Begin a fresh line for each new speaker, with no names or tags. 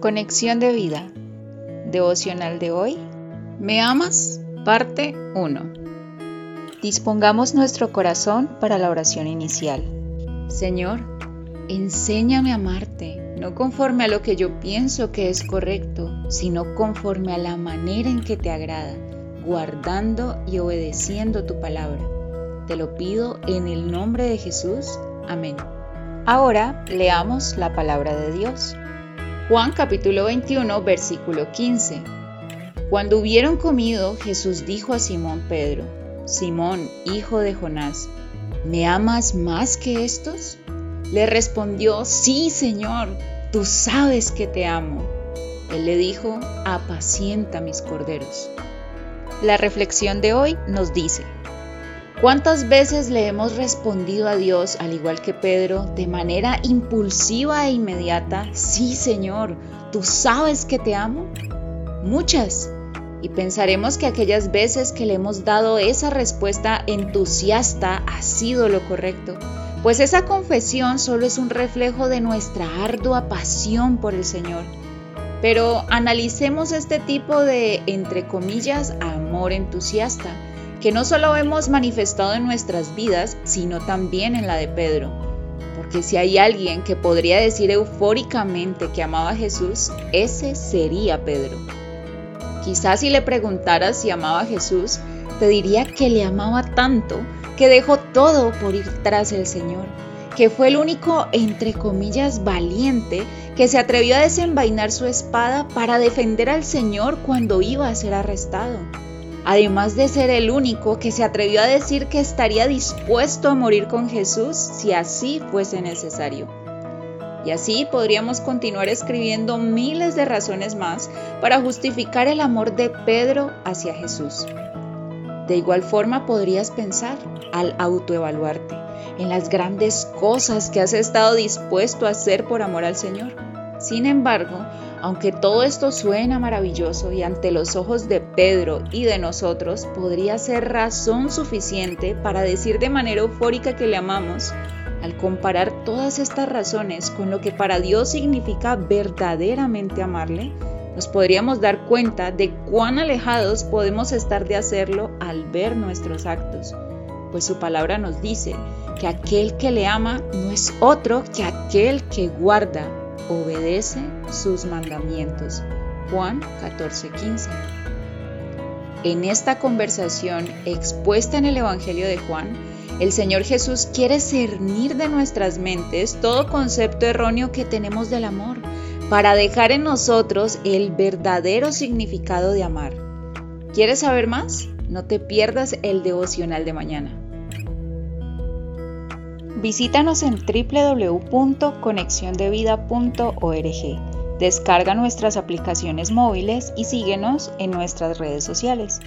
Conexión de vida. Devocional de hoy. ¿Me amas? Parte 1. Dispongamos nuestro corazón para la oración inicial. Señor, enséñame a amarte, no conforme a lo que yo pienso que es correcto, sino conforme a la manera en que te agrada, guardando y obedeciendo tu palabra. Te lo pido en el nombre de Jesús. Amén. Ahora leamos la palabra de Dios. Juan capítulo 21, versículo 15. Cuando hubieron comido, Jesús dijo a Simón Pedro, Simón, hijo de Jonás, ¿me amas más que estos? Le respondió, sí, Señor, tú sabes que te amo. Él le dijo, apacienta mis corderos. La reflexión de hoy nos dice, ¿Cuántas veces le hemos respondido a Dios, al igual que Pedro, de manera impulsiva e inmediata, sí Señor, tú sabes que te amo? Muchas. Y pensaremos que aquellas veces que le hemos dado esa respuesta entusiasta ha sido lo correcto, pues esa confesión solo es un reflejo de nuestra ardua pasión por el Señor. Pero analicemos este tipo de, entre comillas, amor entusiasta que no solo hemos manifestado en nuestras vidas, sino también en la de Pedro. Porque si hay alguien que podría decir eufóricamente que amaba a Jesús, ese sería Pedro. Quizás si le preguntaras si amaba a Jesús, te diría que le amaba tanto que dejó todo por ir tras el Señor, que fue el único, entre comillas, valiente que se atrevió a desenvainar su espada para defender al Señor cuando iba a ser arrestado además de ser el único que se atrevió a decir que estaría dispuesto a morir con Jesús si así fuese necesario. Y así podríamos continuar escribiendo miles de razones más para justificar el amor de Pedro hacia Jesús. De igual forma podrías pensar, al autoevaluarte, en las grandes cosas que has estado dispuesto a hacer por amor al Señor. Sin embargo, aunque todo esto suena maravilloso y ante los ojos de Pedro y de nosotros podría ser razón suficiente para decir de manera eufórica que le amamos, al comparar todas estas razones con lo que para Dios significa verdaderamente amarle, nos podríamos dar cuenta de cuán alejados podemos estar de hacerlo al ver nuestros actos, pues su palabra nos dice que aquel que le ama no es otro que aquel que guarda obedece sus mandamientos. Juan 14:15. En esta conversación expuesta en el Evangelio de Juan, el Señor Jesús quiere cernir de nuestras mentes todo concepto erróneo que tenemos del amor, para dejar en nosotros el verdadero significado de amar. ¿Quieres saber más? No te pierdas el devocional de mañana. Visítanos en www.conexiondevida.org. Descarga nuestras aplicaciones móviles y síguenos en nuestras redes sociales.